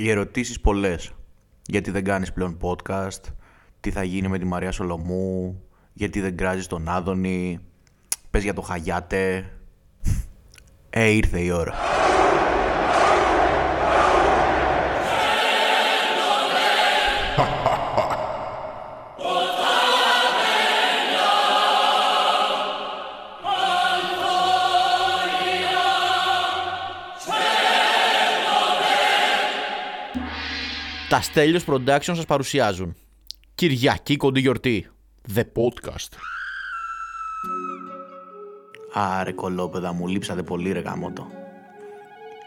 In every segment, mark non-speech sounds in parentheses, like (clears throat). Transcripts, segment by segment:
Οι ερωτήσεις πολλές. Γιατί δεν κάνεις πλέον podcast, τι θα γίνει με τη Μαρία Σολομού, γιατί δεν κράζεις τον Άδωνη, πες για το Χαγιάτε. Ε, ήρθε η ώρα. Τα (laughs) Στέλιος Production σας παρουσιάζουν Κυριακή κοντή γιορτή The Podcast Άρε κολόπεδα μου, λείψατε πολύ ρε γαμότο.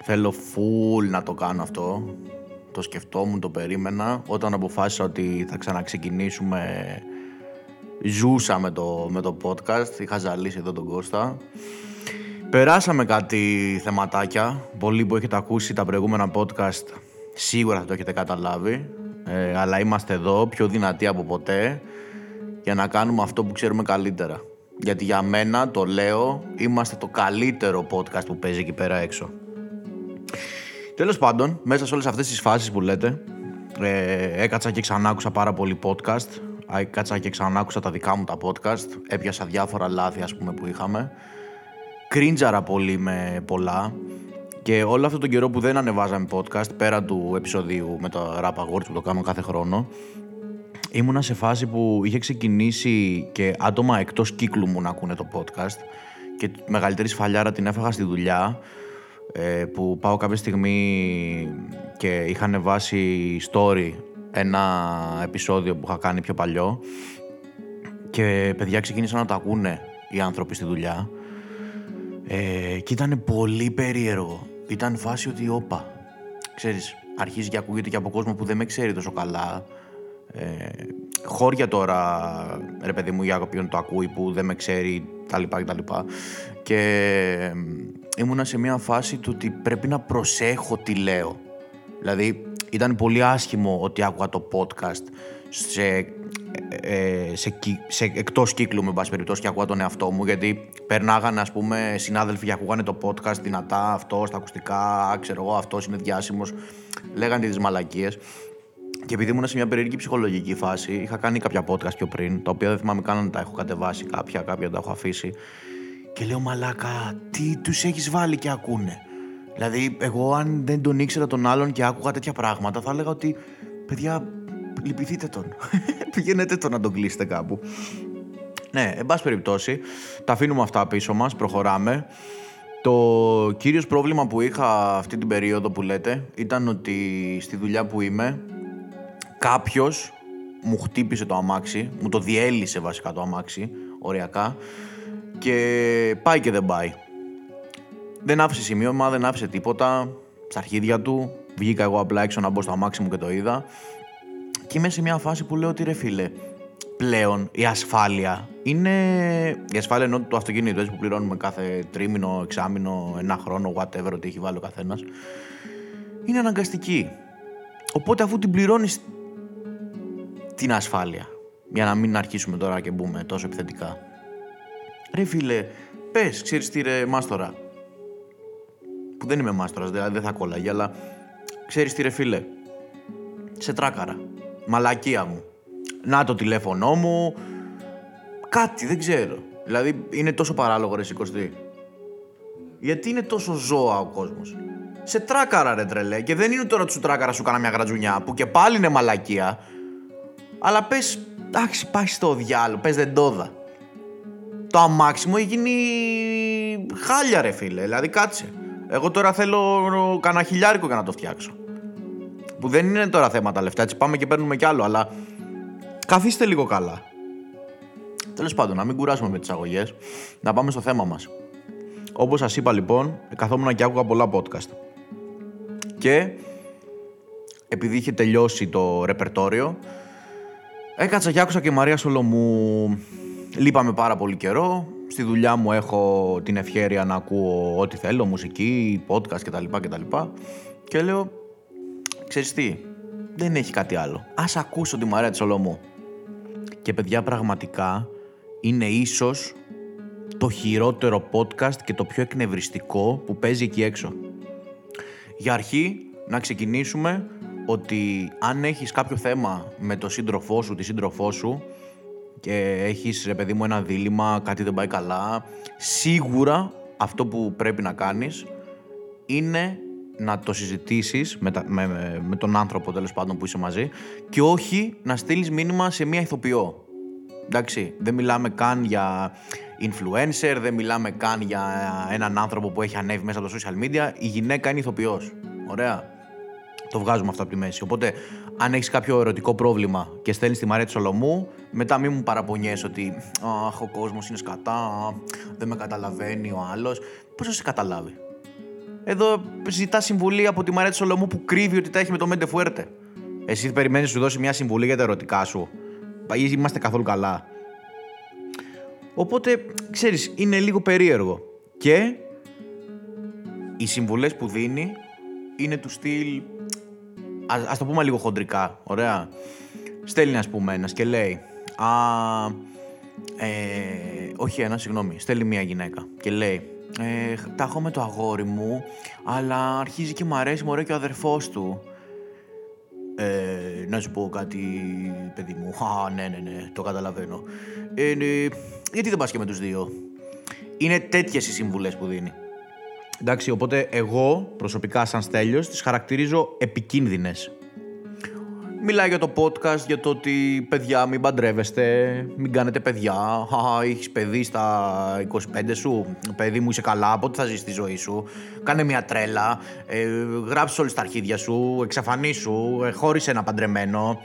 Θέλω φουλ να το κάνω αυτό. Το σκεφτόμουν, το περίμενα. Όταν αποφάσισα ότι θα ξαναξεκινήσουμε, ζούσα με το, με το podcast. Είχα ζαλίσει εδώ τον Κώστα. Περάσαμε κάτι θεματάκια. Πολλοί που έχετε ακούσει τα προηγούμενα podcast σίγουρα θα το έχετε καταλάβει. Ε, αλλά είμαστε εδώ πιο δυνατοί από ποτέ για να κάνουμε αυτό που ξέρουμε καλύτερα. Γιατί για μένα, το λέω, είμαστε το καλύτερο podcast που παίζει εκεί πέρα έξω. Τέλος πάντων, μέσα σε όλες αυτές τις φάσεις που λέτε, ε, έκατσα και ξανάκουσα πάρα πολύ podcast. Έκατσα και ξανάκουσα τα δικά μου τα podcast. Έπιασα διάφορα λάθη, ας πούμε, που είχαμε. Κρίντζαρα πολύ με πολλά. Και όλο αυτό τον καιρό που δεν ανεβάζαμε podcast, πέρα του επεισοδίου με τα Rap Awards που το κάνω κάθε χρόνο, ήμουνα σε φάση που είχε ξεκινήσει και άτομα εκτός κύκλου μου να ακούνε το podcast και μεγαλύτερη σφαλιάρα την έφαγα στη δουλειά ε, που πάω κάποια στιγμή και είχα ανεβάσει story ένα επεισόδιο που είχα κάνει πιο παλιό και παιδιά ξεκίνησαν να το ακούνε οι άνθρωποι στη δουλειά ε, και ήταν πολύ περίεργο. Ήταν φάση ότι όπα, ξέρεις, αρχίζει και ακούγεται και από κόσμο που δεν με ξέρει τόσο καλά ε, χώρια τώρα, ρε παιδί μου, για κάποιον το ακούει που δεν με ξέρει, τα λοιπά και τα λοιπά. Και ήμουνα σε μια φάση του ότι πρέπει να προσέχω τι λέω. Δηλαδή, ήταν πολύ άσχημο ότι άκουγα το podcast σε, ε, σε, σε εκτός κύκλου, με πάση περιπτώσει, και ακούγα τον εαυτό μου, γιατί περνάγανε, ας πούμε, συνάδελφοι και ακούγανε το podcast δυνατά, αυτό, στα ακουστικά, ξέρω εγώ, αυτός είναι διάσημος, λέγανε τις μαλακίες. Και επειδή ήμουν σε μια περίεργη ψυχολογική φάση, είχα κάνει κάποια podcast πιο πριν, τα οποία δεν θυμάμαι καν αν τα έχω κατεβάσει κάποια, κάποια τα έχω αφήσει. Και λέω, Μαλάκα, τι τους έχεις βάλει και ακούνε; Δηλαδή, εγώ αν δεν τον ήξερα τον άλλον και άκουγα τέτοια πράγματα, θα έλεγα ότι παιδιά, λυπηθείτε τον. (laughs) Πηγαίνετε τον να τον κλείσετε κάπου. Ναι, εν πάση περιπτώσει, τα αφήνουμε αυτά πίσω μας, προχωράμε. Το κύριος πρόβλημα που είχα αυτή την περίοδο που λέτε ήταν ότι στη δουλειά που είμαι Κάποιος μου χτύπησε το αμάξι, μου το διέλυσε βασικά το αμάξι, οριακά, και πάει και δεν πάει. Δεν άφησε σημείωμα, δεν άφησε τίποτα, στα αρχίδια του, βγήκα εγώ απλά έξω να μπω στο αμάξι μου και το είδα. Και είμαι σε μια φάση που λέω ότι ρε φίλε, πλέον η ασφάλεια είναι. Η ασφάλεια ενώ του αυτοκίνητου έτσι που πληρώνουμε κάθε τρίμηνο, εξάμηνο, ένα χρόνο, whatever, ό,τι έχει βάλει ο καθένας. Είναι αναγκαστική. Οπότε αφού την πληρώνεις την ασφάλεια. Για να μην αρχίσουμε τώρα και μπούμε τόσο επιθετικά. Ρε φίλε, πες, ξέρεις τι ρε μάστορα. Που δεν είμαι μάστορας, δηλαδή δεν θα κόλλαγε, αλλά ξέρεις τι ρε φίλε. Σε τράκαρα. Μαλακία μου. Να το τηλέφωνό μου. Κάτι, δεν ξέρω. Δηλαδή είναι τόσο παράλογο ρε σηκωστή. Γιατί είναι τόσο ζώα ο κόσμος. Σε τράκαρα ρε τρελέ. Και δεν είναι τώρα ότι σου τράκαρα σου κάνα μια γρατζουνιά που και πάλι είναι μαλακία. Αλλά πες, εντάξει, πάει στο διάλογο, πες δεν το Το αμάξι μου έχει γίνει χάλια, ρε φίλε. Δηλαδή, κάτσε. Εγώ τώρα θέλω κανένα χιλιάρικο για να το φτιάξω. Που δεν είναι τώρα θέματα λεφτά, έτσι πάμε και παίρνουμε κι άλλο, αλλά καθίστε λίγο καλά. Τέλος πάντων, να μην κουράσουμε με τις αγωγές, να πάμε στο θέμα μας. Όπως σας είπα λοιπόν, καθόμουν και άκουγα πολλά podcast. Και επειδή είχε τελειώσει το ρεπερτόριο, Έκατσα και άκουσα και Μαρία Σολομού. Λείπαμε πάρα πολύ καιρό. Στη δουλειά μου έχω την ευχαίρεια να ακούω ό,τι θέλω, μουσική, podcast κτλ. κτλ. Και λέω, ξέρεις τι, δεν έχει κάτι άλλο. Ας ακούσω τη Μαρία Σολομού. Και παιδιά πραγματικά είναι ίσως το χειρότερο podcast και το πιο εκνευριστικό που παίζει εκεί έξω. Για αρχή, να ξεκινήσουμε ότι αν έχεις κάποιο θέμα με το σύντροφό σου, τη σύντροφό σου και έχεις ρε παιδί μου ένα δίλημα, κάτι δεν πάει καλά, σίγουρα αυτό που πρέπει να κάνεις είναι να το συζητήσεις με, με, με τον άνθρωπο τέλος πάντων που είσαι μαζί και όχι να στείλεις μήνυμα σε μία ηθοποιό. Εντάξει, δεν μιλάμε καν για influencer, δεν μιλάμε καν για έναν άνθρωπο που έχει ανέβει μέσα από τα social media. Η γυναίκα είναι ηθοποιός. Ωραία. Το βγάζουμε αυτό από τη μέση. Οπότε, αν έχεις κάποιο ερωτικό πρόβλημα και στέλνεις τη Μαρία Σολομού, μετά μην μου παραπονιέσαι ότι Αχ, ο κόσμος είναι σκατά, δεν με καταλαβαίνει ο άλλος. Πώς θα σε καταλάβει; Εδώ ζητά συμβουλή από τη Μαρία Σολομού που κρύβει ότι τα έχει με το Μέντε Φουέρτε. Εσύ περιμένεις να σου δώσει μια συμβουλή για τα ερωτικά σου; Ή είμαστε καθόλου καλά; Οπότε, ξέρεις, είναι λίγο περίεργο. Και οι συμβουλές που δίνει είναι του στυλ ας, ας το πούμε λίγο χοντρικά, ωραία; Στέλνει ας πούμε ένας και λέει α, ε, όχι ένα, συγγνώμη, στέλνει μια γυναίκα και λέει ε, τα έχω με το αγόρι μου, αλλά αρχίζει και μου αρέσει μωρέ και ο αδερφός του. Ε, να σου πω κάτι, παιδί μου. Α, ναι, ναι, ναι, το καταλαβαίνω. Ε, ναι, γιατί δεν πας και με τους δύο; Είναι τέτοιες οι συμβουλές που δίνει. Εντάξει, οπότε εγώ προσωπικά σαν Στέλιος τις χαρακτηρίζω επικίνδυνες. Μιλάει για το podcast, για το ότι παιδιά μην παντρεύεστε, μην κάνετε παιδιά. Χαχα, έχεις παιδί στα 25 σου, παιδί μου είσαι καλά, πότε θα ζεις τη ζωή σου. Κάνε μια τρέλα, ε, γράψει όλες τα αρχίδια σου, εξαφανίσου, ε, χώρισε ένα παντρεμένο.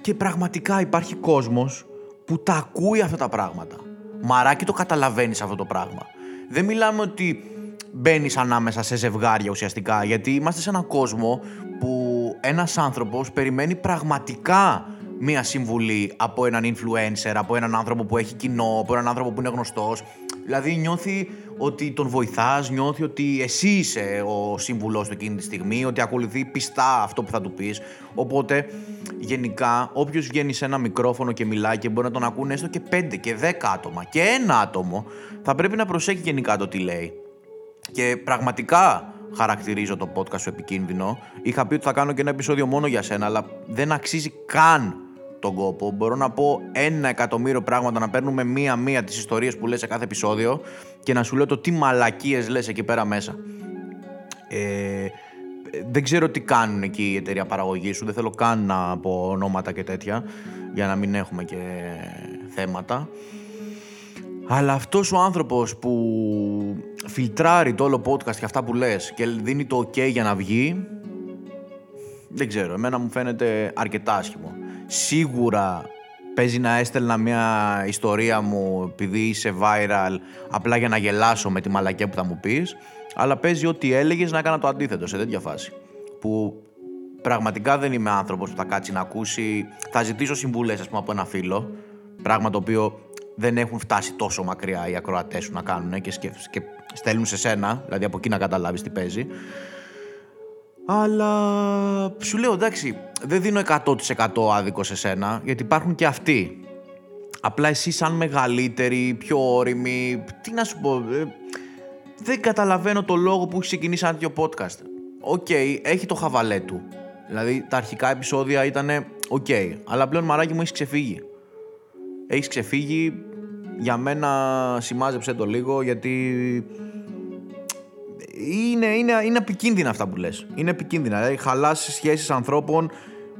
Και πραγματικά υπάρχει κόσμος που τα ακούει αυτά τα πράγματα. Μαράκι το καταλαβαίνεις αυτό το πράγμα. Δεν μιλάμε ότι μπαίνεις ανάμεσα σε ζευγάρια ουσιαστικά. Γιατί είμαστε σε έναν κόσμο που ένας άνθρωπος περιμένει πραγματικά μία συμβουλή από έναν influencer, από έναν άνθρωπο που έχει κοινό, από έναν άνθρωπο που είναι γνωστός. Δηλαδή νιώθει ότι τον βοηθάς, νιώθει ότι εσύ είσαι ο σύμβουλός του εκείνη τη στιγμή, ότι ακολουθεί πιστά αυτό που θα του πεις. Οπότε γενικά όποιος βγαίνει σε ένα μικρόφωνο και μιλάει και μπορεί να τον ακούνε έστω και 5 και 10 άτομα και ένα άτομο, θα πρέπει να προσέχει γενικά το τι λέει. Και πραγματικά χαρακτηρίζω το podcast σου επικίνδυνο. Είχα πει ότι θα κάνω και ένα επεισόδιο μόνο για σένα, αλλά δεν αξίζει καν τον κόπο. Μπορώ να πω ένα εκατομμύριο πράγματα, να παίρνουμε μία-μία τις ιστορίες που λες σε κάθε επεισόδιο και να σου λέω το τι μαλακίες λες εκεί πέρα μέσα. Ε, δεν ξέρω τι κάνουν εκεί η εταιρεία παραγωγής σου, δεν θέλω καν να πω ονόματα και τέτοια, για να μην έχουμε και θέματα. Αλλά αυτός ο άνθρωπος που φιλτράρει το όλο podcast και αυτά που λες και δίνει το ok για να βγει, δεν ξέρω, εμένα μου φαίνεται αρκετά άσχημο. Σίγουρα παίζει να έστελνα μια ιστορία μου επειδή είσαι viral απλά για να γελάσω με τη μαλακία που θα μου πεις, αλλά παίζει ότι έλεγες να έκανα το αντίθετο σε τέτοια φάση. Που πραγματικά δεν είμαι άνθρωπος που θα κάτσει να ακούσει, θα ζητήσω συμβουλές ας πούμε από ένα φίλο, πράγμα το οποίο δεν έχουν φτάσει τόσο μακριά οι ακροατές σου να κάνουν και, και στέλνουν σε σένα, δηλαδή από εκεί να καταλάβεις τι παίζει. Αλλά σου λέω εντάξει, δεν δίνω 100% άδικο σε σένα, γιατί υπάρχουν και αυτοί. Απλά εσύ σαν μεγαλύτερη, πιο ώριμη, τι να σου πω, ε, δεν καταλαβαίνω το λόγο που έχει ξεκινήσει ένα τέτοιο podcast. Οκ, okay, έχει το χαβαλέ του. Δηλαδή τα αρχικά επεισόδια ήταν okay, okay, αλλά πλέον Μαράκι μου έχεις ξεφύγει. Έχεις ξεφύγει, για μένα συμμάζεψέ το λίγο γιατί είναι, είναι, είναι επικίνδυνα αυτά που λες. Είναι επικίνδυνα. Δηλαδή χαλάς σχέσεις ανθρώπων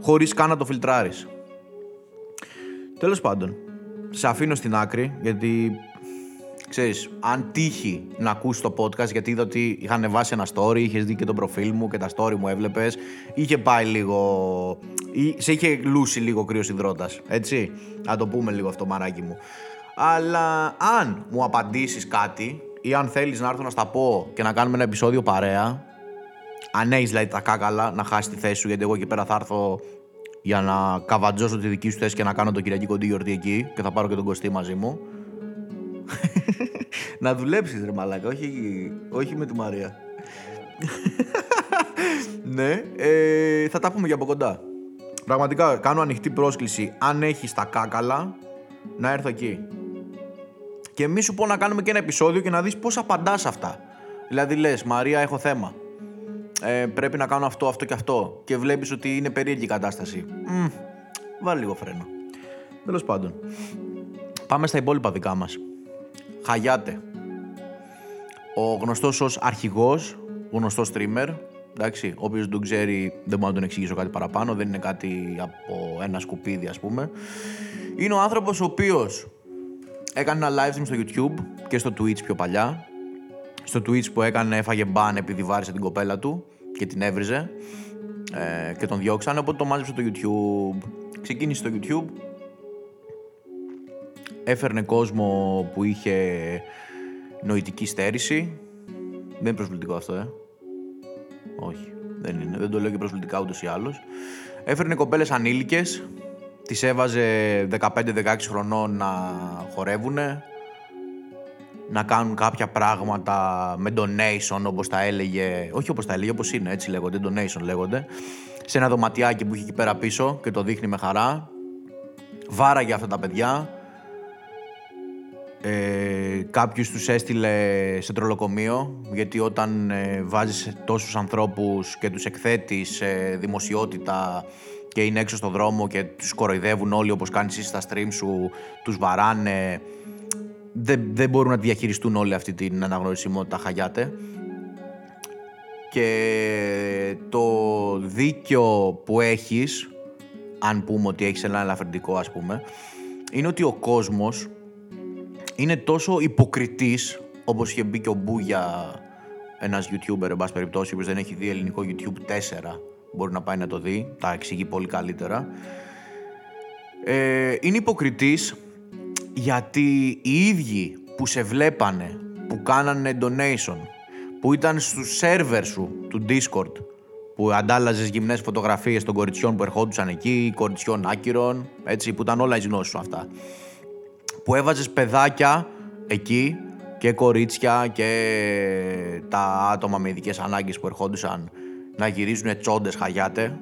χωρίς καν να το φιλτράρεις. Τέλος πάντων, σε αφήνω στην άκρη γιατί ξέρεις, αν τύχει να ακούσεις το podcast γιατί είδα ότι είχα ανεβάσει ένα story, είχες δει και το προφίλ μου και τα story μου έβλεπες, είχε πάει λίγο, σε είχε λούσει λίγο κρύος υδρότας, έτσι, να το πούμε λίγο αυτό μαράκι μου. Αλλά αν μου απαντήσεις κάτι ή αν θέλεις να έρθω να στα πω και να κάνουμε ένα επεισόδιο παρέα, αν έχεις δηλαδή τα κάκαλα να χάσεις τη θέση σου, γιατί εγώ εκεί πέρα θα έρθω για να καβατζώσω τη δική σου θέση και να κάνω το Κυριακή κοντή γιορτή εκεί και θα πάρω και τον Κωστή μαζί μου. (laughs) να δουλέψεις ρε μαλάκα, όχι, όχι με τη Μαρία. (laughs) ναι, ε, θα τα πούμε για από κοντά. Πραγματικά κάνω ανοιχτή πρόσκληση αν έχεις τα κάκαλα να έρθω εκεί και μη σου πω να κάνουμε και ένα επεισόδιο και να δεις πώς απαντάς αυτά. Δηλαδή λες, Μαρία έχω θέμα. ε, πρέπει να κάνω αυτό, αυτό και αυτό και βλέπεις ότι είναι περίεργη η κατάσταση. Μ, βάλει λίγο φρένο. Τέλος πάντων. Πάμε στα υπόλοιπα δικά μας. Χαγιάτε. Ο γνωστός ως αρχηγός, γνωστός streamer, εντάξει, ο οποίος τον ξέρει δεν μπορώ να τον εξηγήσω κάτι παραπάνω, δεν είναι κάτι από ένα σκουπίδι ας πούμε. Είναι ο άνθρωπος ο οποίος έκανε ένα live stream στο YouTube και στο Twitch πιο παλιά. Στο Twitch που έκανε έφαγε ban επειδή βάρισε την κοπέλα του και την έβριζε ε, και τον διώξανε, οπότε το μάζεψε στο YouTube. Ξεκίνησε στο YouTube, έφερνε κόσμο που είχε νοητική στέρηση. Δεν είναι προσβλητικό αυτό, ε. Όχι, δεν είναι. Δεν το λέω και προσβλητικά ούτως ή άλλως. Έφερνε κοπέλες ανήλικες, τις έβαζε 15-16 χρονών να χορεύουνε, να κάνουν κάποια πράγματα με donation όπως τα έλεγε, όχι όπως τα έλεγε, όπως είναι, έτσι λέγονται, donation λέγονται, σε ένα δωματιάκι που είχε εκεί πέρα πίσω και το δείχνει με χαρά. Βάραγε αυτά τα παιδιά, ε, κάποιους τους έστειλε σε τρολοκομείο γιατί όταν ε, βάζεις τόσους ανθρώπους και τους εκθέτεις σε δημοσιότητα και είναι έξω στο δρόμο και τους κοροϊδεύουν όλοι όπως κάνεις εσύ στα stream σου, τους βαράνε δεν, δεν μπορούν να διαχειριστούν όλη αυτή την αναγνωρισιμότητα χαγιάτε και το δίκιο που έχεις αν πούμε ότι έχεις ένα ελαφρυντικό ας πούμε είναι ότι ο κόσμος είναι τόσο υποκριτής όπως είχε μπει και ο Μπούγια ένας YouTuber εν πάση περιπτώσει που δεν έχει δει ελληνικό YouTube 4 μπορεί να πάει να το δει, τα εξηγεί πολύ καλύτερα ε, είναι υποκριτής γιατί οι ίδιοι που σε βλέπανε, που κάνανε donation, που ήταν στους σερβερ σου του Discord, που αντάλλαζες γυμνές φωτογραφίες των κοριτσιών που ερχόντουσαν εκεί, κοριτσιών άκυρων, έτσι, που ήταν όλα εις γνώση σου αυτά. Που έβαζες παιδάκια εκεί και κορίτσια και τα άτομα με ειδικές ανάγκες που ερχόντουσαν να γυρίζουν τσόντες χαγιάτε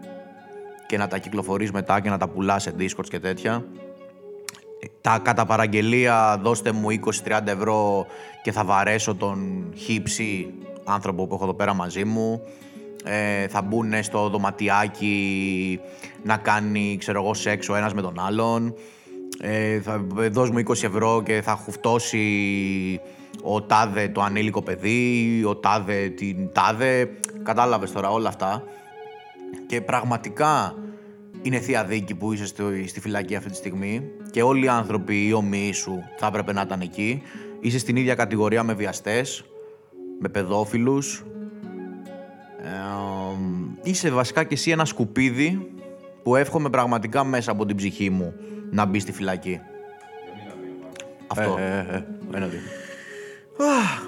και να τα κυκλοφορείς μετά και να τα πουλάς σε Discord και τέτοια τα κατά παραγγελία δώστε μου 20-30 ευρώ και θα βαρέσω τον χύψη άνθρωπο που έχω εδώ πέρα μαζί μου. Ε, θα μπουν στο δωματιάκι να κάνει ξέρω εγώ σεξ ο ένας με τον άλλον. Ε, θα δώσ' μου 20 ευρώ και θα χουφτώσει ο τάδε το ανήλικο παιδί, ο τάδε την τάδε. Κατάλαβες τώρα όλα αυτά. Και πραγματικά είναι θεία δίκη που είσαι στη φυλακή αυτή τη στιγμή και όλοι οι άνθρωποι οι ομοίοι σου θα έπρεπε να ήταν εκεί. Είσαι στην ίδια κατηγορία με βιαστές, με παιδόφιλους. Ε, είσαι βασικά και εσύ ένα σκουπίδι που εύχομαι πραγματικά μέσα από την ψυχή μου να μπει στη φυλακή. Αυτό. Ε, ε, ε, ένα δύο.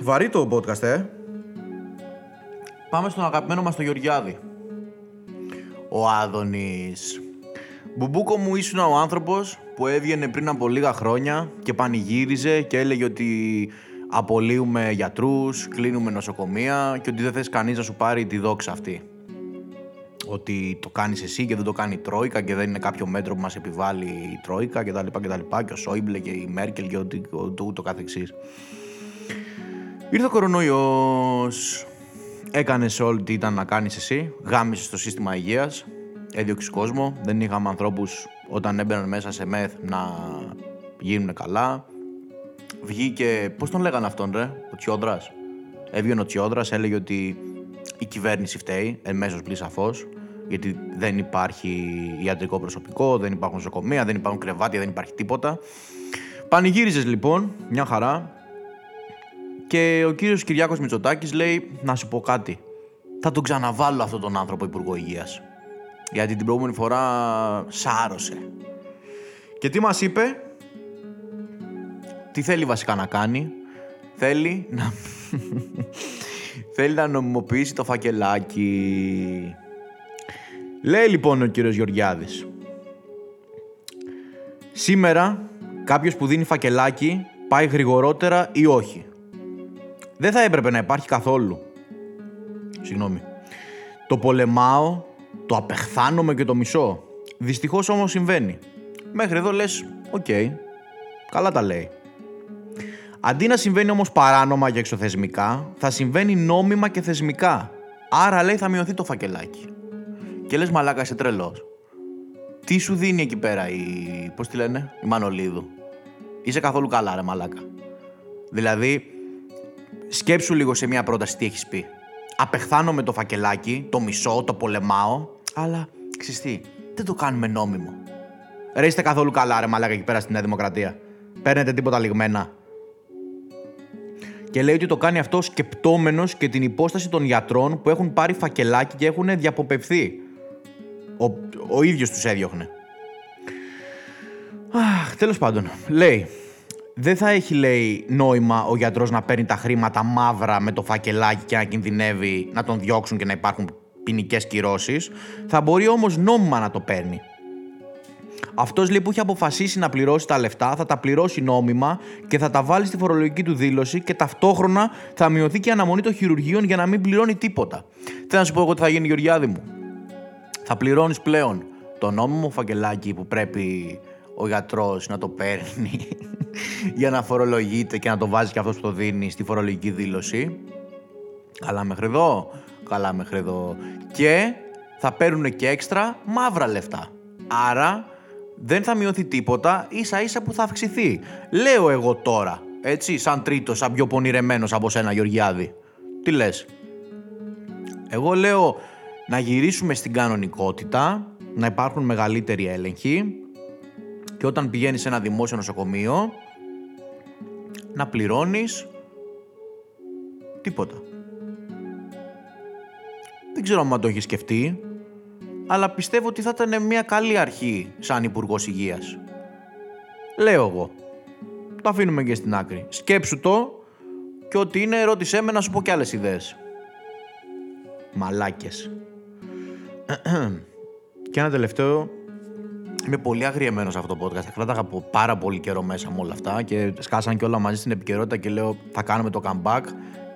Βαρύ το podcast, ε. Πάμε στον αγαπημένο μας το Γεωργιάδη. Ο Άδωνης. Μπουμπούκο μου ήσουν ο άνθρωπος που έβγαινε πριν από λίγα χρόνια και πανηγύριζε και έλεγε ότι απολύουμε γιατρούς, κλείνουμε νοσοκομεία και ότι δεν θες κανείς να σου πάρει τη δόξα αυτή. Ότι το κάνεις εσύ και δεν το κάνει η Τρόικα και δεν είναι κάποιο μέτρο που μας επιβάλλει η Τρόικα και τα λοιπά και τα λοιπά και ο Σόιμπλε και η Μέρκελ και ό,τι το, ούτω καθεξής. Ήρθε ο κορονοϊός, έκανες ό,τι ήταν να κάνεις εσύ, γάμισες το σύστημα υγείας, έδιωξες κόσμο, δεν είχαμε ανθρώπους όταν έμπαιναν μέσα σε μεθ να γίνουν καλά. Βγήκε, πώς τον λέγανε αυτόν ρε, ο Τσιόδρας; Έβγαινε ο Τσιόδρας, έλεγε ότι η κυβέρνηση φταίει, εν μέσω πλή σαφώς, γιατί δεν υπάρχει ιατρικό προσωπικό, δεν υπάρχουν νοσοκομεία, δεν υπάρχουν κρεβάτια, δεν υπάρχει τίποτα. Πανηγύριζες λοιπόν, μια χαρά, και ο κύριος Κυριάκος Μητσοτάκης λέει, να σου πω κάτι, θα τον ξαναβάλω αυτόν τον άνθρωπο Υπουργό Υγείας. Γιατί την προηγούμενη φορά σάρωσε. Και τι μας είπε, τι θέλει βασικά να κάνει, θέλει να... (laughs) θέλει να νομιμοποιήσει το φακελάκι. Λέει λοιπόν ο κύριος Γεωργιάδης. Σήμερα κάποιος που δίνει φακελάκι πάει γρηγορότερα ή όχι. Δεν θα έπρεπε να υπάρχει καθόλου. Συγγνώμη. Το πολεμάω το απεχθάνομαι και το μισό. Δυστυχώς όμως συμβαίνει. Μέχρι εδώ λες, οκέι, καλά τα λέει. Αντί να συμβαίνει όμως παράνομα και εξωθεσμικά, θα συμβαίνει νόμιμα και θεσμικά. Άρα λέει θα μειωθεί το φακελάκι. Και λες μαλάκα είσαι τρελός. Τι σου δίνει εκεί πέρα η, πώς τη λένε, η Μανολίδου; Είσαι καθόλου καλά ρε μαλάκα. Δηλαδή, σκέψου λίγο σε μια πρόταση τι έχεις πει. Απεχθάνομαι το φακελάκι, το μισό, το πολεμάω, αλλά ξυστή, δεν το κάνουμε νόμιμο. Ρε είστε καθόλου καλά ρε μαλάκα εκεί πέρα στην Νέα Δημοκρατία. Παίρνετε τίποτα λιγμένα. Και λέει ότι το κάνει αυτό σκεπτόμενος και την υπόσταση των γιατρών που έχουν πάρει φακελάκι και έχουν διαποπευθεί. Ο, ο ίδιος τους έδιωχνε. Αχ, τέλος πάντων. Λέει, δεν θα έχει λέει νόημα ο γιατρός να παίρνει τα χρήματα μαύρα με το φακελάκι και να κινδυνεύει να τον διώξουν και να υπάρχουν ποινικές κυρώσεις. Θα μπορεί όμως νόμιμα να το παίρνει. Αυτός λέει που έχει αποφασίσει να πληρώσει τα λεφτά, θα τα πληρώσει νόμιμα και θα τα βάλει στη φορολογική του δήλωση και ταυτόχρονα θα μειωθεί και η αναμονή των χειρουργείων για να μην πληρώνει τίποτα. Θέλω να σου πω εγώ τι θα γίνει, Γεωργιάδη μου. Θα πληρώνεις πλέον το νόμιμο φακελάκι που πρέπει ο γιατρός να το παίρνει (laughs) για να φορολογείται και να το βάζει και αυτός που το δίνει στη φορολογική δήλωση. Καλά μέχρι εδώ. Καλά μέχρι εδώ. Και θα παίρνουν και έξτρα μαύρα λεφτά. Άρα δεν θα μειωθεί τίποτα, ίσα ίσα που θα αυξηθεί. Λέω εγώ τώρα, έτσι, σαν τρίτος, σαν πιο πονηρεμένος από σένα Γεωργιάδη. Τι λες; Εγώ λέω να γυρίσουμε στην κανονικότητα, να υπάρχουν μεγαλύτεροι έλεγχοι και όταν πηγαίνεις σε ένα δημόσιο νοσοκομείο να πληρώνεις τίποτα. Δεν ξέρω αν το έχεις σκεφτεί, αλλά πιστεύω ότι θα ήταν μια καλή αρχή σαν υπουργός Υγείας. Λέω εγώ. Το αφήνουμε και στην άκρη. Σκέψου το και ό,τι είναι ρώτησέ με να σου πω και άλλες ιδέες. Μαλάκες. (clears throat) και ένα τελευταίο. Είμαι πολύ αγριεμένος σε αυτό το podcast. Κράταγα από πάρα πολύ καιρό μέσα με όλα αυτά και σκάσαν και όλα μαζί στην επικαιρότητα και λέω θα κάνουμε το comeback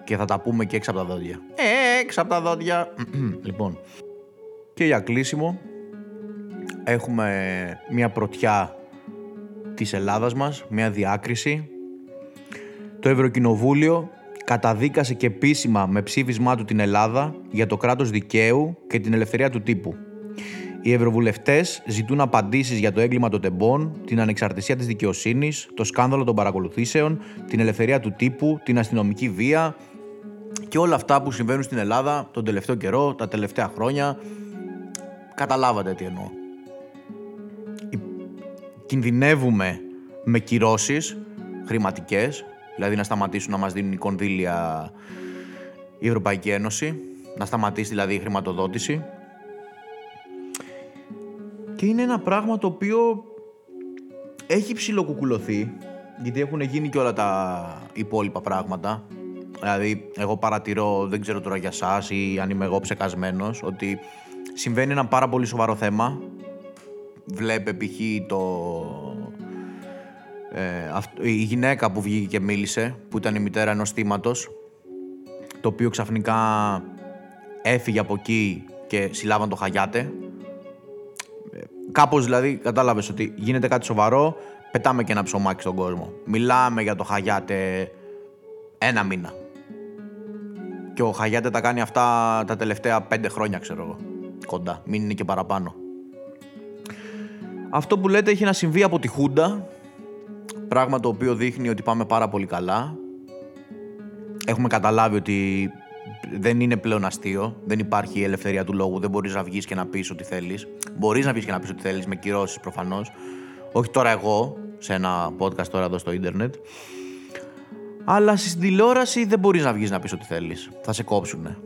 και θα τα πούμε και έξω από τα δόντια. Ε, έξω από τα δόντια. (clears throat) λοιπόν, και για κλείσιμο έχουμε μια πρωτιά της Ελλάδας μας, μια διάκριση. Το Ευρωκοινοβούλιο καταδίκασε και επίσημα με ψήφισμά του την Ελλάδα για το κράτος δικαίου και την ελευθερία του τύπου. Οι ευρωβουλευτές ζητούν απαντήσεις για το έγκλημα των τεμπών, την ανεξαρτησία της δικαιοσύνης, το σκάνδαλο των παρακολουθήσεων, την ελευθερία του τύπου, την αστυνομική βία και όλα αυτά που συμβαίνουν στην Ελλάδα τον τελευταίο καιρό, τα τελευταία χρόνια, Καταλάβατε τι εννοώ. Κινδυνεύουμε με κυρώσεις χρηματικές, δηλαδή να σταματήσουν να μας δίνουν κονδύλια η Ευρωπαϊκή Ένωση, να σταματήσει δηλαδή η χρηματοδότηση. Και είναι ένα πράγμα το οποίο έχει ψηλοκουκουλωθεί, γιατί έχουν γίνει και όλα τα υπόλοιπα πράγματα. Δηλαδή, εγώ παρατηρώ, δεν ξέρω τώρα για εσά ή αν είμαι εγώ ψεκασμένος, ότι συμβαίνει ένα πάρα πολύ σοβαρό θέμα. Βλέπε π.χ. το... Ε, η γυναίκα που βγήκε και μίλησε, που ήταν η μητέρα ενός θύματος, το οποίο ξαφνικά έφυγε από εκεί και συλλάβαν το Χαγιάτε. Ε, κάπως δηλαδή κατάλαβες ότι γίνεται κάτι σοβαρό, πετάμε και ένα ψωμάκι στον κόσμο. Μιλάμε για το Χαγιάτε ένα μήνα. Και ο Χαγιάτε τα κάνει αυτά τα τελευταία πέντε χρόνια, ξέρω εγώ κοντά, μην είναι και παραπάνω. Αυτό που λέτε έχει να συμβεί από τη Χούντα, πράγμα το οποίο δείχνει ότι πάμε πάρα πολύ καλά. Έχουμε καταλάβει ότι δεν είναι πλέον αστείο, δεν υπάρχει η ελευθερία του λόγου, δεν μπορείς να βγεις και να πεις ό,τι θέλεις. Μπορείς να βγεις και να πεις ό,τι θέλεις με κυρώσεις προφανώς. Όχι τώρα εγώ, σε ένα podcast τώρα εδώ στο ίντερνετ. Αλλά στην τηλεόραση δεν μπορείς να βγεις να πεις ό,τι θέλεις. Θα σε κόψουνε.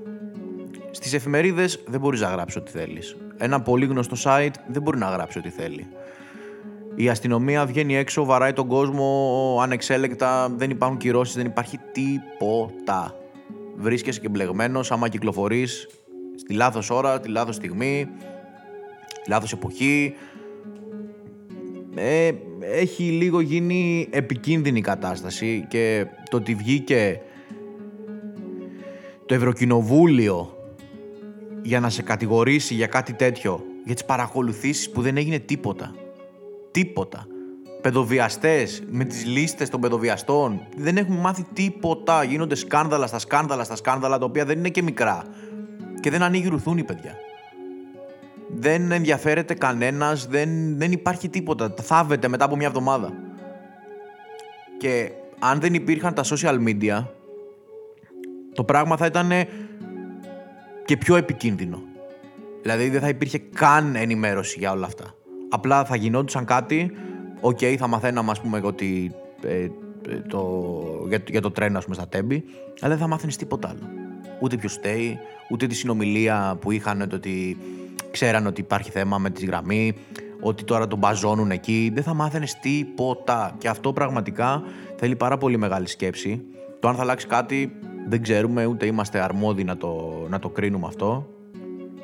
Στις εφημερίδες δεν μπορείς να γράψεις ό,τι θέλεις. Ένα πολύ γνωστό site δεν μπορεί να γράψει ό,τι θέλει. Η αστυνομία βγαίνει έξω, βαράει τον κόσμο ανεξέλεκτα, δεν υπάρχουν κυρώσεις, δεν υπάρχει τίποτα. Βρίσκεσαι και μπλεγμένος άμα κυκλοφορείς στη λάθος ώρα, τη λάθος στιγμή, τη λάθος εποχή. Ε, έχει λίγο γίνει επικίνδυνη κατάσταση και το ότι βγήκε το Ευρωκοινοβούλιο για να σε κατηγορήσει για κάτι τέτοιο, για τις παρακολουθήσεις που δεν έγινε τίποτα. Τίποτα. Παιδοβιαστές, με τις λίστες των παιδοβιαστών, δεν έχουν μάθει τίποτα. Γίνονται σκάνδαλα στα σκάνδαλα στα σκάνδαλα, τα οποία δεν είναι και μικρά. και δεν ανοίγει ρουθούνη, παιδιά. Δεν ενδιαφέρεται κανένας, δεν, δεν υπάρχει τίποτα. Θάβεται μετά από μια εβδομάδα. Και αν δεν υπήρχαν τα social media, το πράγμα θα ήταν και πιο επικίνδυνο. Δηλαδή δεν θα υπήρχε καν ενημέρωση για όλα αυτά. Απλά θα γινόντουσαν κάτι, οκέι, θα μαθαίναμε ας πούμε ότι ε, ε, το, για, για το τρένο ας πούμε, στα Τέμπη, αλλά δεν θα μάθαινες τίποτα άλλο. Ούτε ποιος φταίει, ούτε τη συνομιλία που είχαν το ότι ξέραν ότι υπάρχει θέμα με τη γραμμή, ότι τώρα τον μπαζώνουν εκεί. Δεν θα μάθαινες τίποτα. Και αυτό πραγματικά θέλει πάρα πολύ μεγάλη σκέψη. Το αν θα αλλάξει κάτι δεν ξέρουμε, ούτε είμαστε αρμόδιοι να το, να το κρίνουμε αυτό.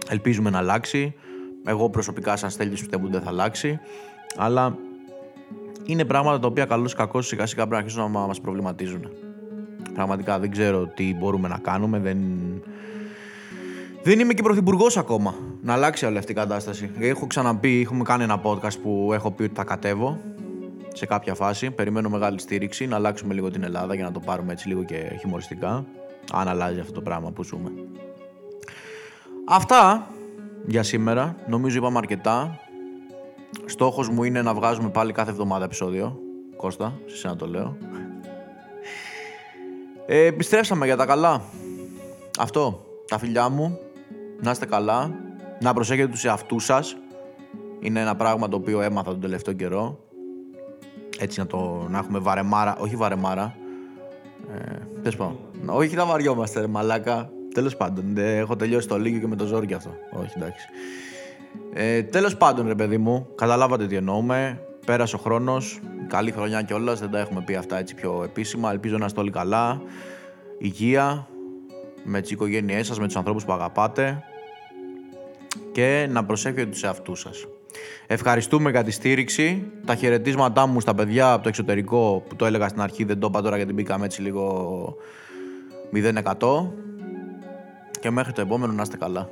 Ελπίζουμε να αλλάξει. Εγώ προσωπικά, σαν στέλνεις, πιστεύω ότι δεν θα αλλάξει. Αλλά είναι πράγματα τα οποία καλώς ή κακώς σιγά σιγά πρέπει να αρχίσουν να μας προβληματίζουν. Πραγματικά δεν ξέρω τι μπορούμε να κάνουμε. Δεν, δεν είμαι και πρωθυπουργός ακόμα. Να αλλάξει όλη αυτή η κατάσταση. Έχω ξαναπεί, έχουμε κάνει ένα podcast που έχω πει ότι θα κατέβω σε κάποια φάση. Περιμένω μεγάλη στήριξη να αλλάξουμε λίγο την Ελλάδα για να το πάρουμε έτσι λίγο και χιουμοριστικά. Αν αλλάζει αυτό το πράγμα που ζούμε. Αυτά για σήμερα. Νομίζω είπαμε αρκετά. Στόχος μου είναι να βγάζουμε πάλι κάθε εβδομάδα επεισόδιο. Κώστα, σε σένα το λέω. Ε, επιστρέψαμε για τα καλά. Αυτό. Τα φιλιά μου. Να είστε καλά. Να προσέχετε τους εαυτούς σας. Είναι ένα πράγμα το οποίο έμαθα τον τελευταίο καιρό. Έτσι να το να έχουμε βαρεμάρα. Όχι βαρεμάρα. Ε, πάω. Όχι να βαριόμαστε ρε μαλάκα. Τέλος πάντων. έχω τελειώσει το λίγιο και με το ζόρι και αυτό. Όχι εντάξει. Ε, τέλος πάντων ρε παιδί μου. Καταλάβατε τι εννοούμε. Πέρασε ο χρόνος. Καλή χρονιά κιόλας. Δεν τα έχουμε πει αυτά έτσι πιο επίσημα. Ελπίζω να είστε όλοι καλά. Υγεία. Με τις οικογένειές σας, με τους ανθρώπους που αγαπάτε. Και να προσέχετε τους εαυτούς σας. Ευχαριστούμε για τη στήριξη. Τα χαιρετίσματά μου στα παιδιά από το εξωτερικό που το έλεγα στην αρχή, δεν το είπα τώρα γιατί μπήκαμε έτσι λίγο 0%. Και μέχρι το επόμενο να είστε καλά.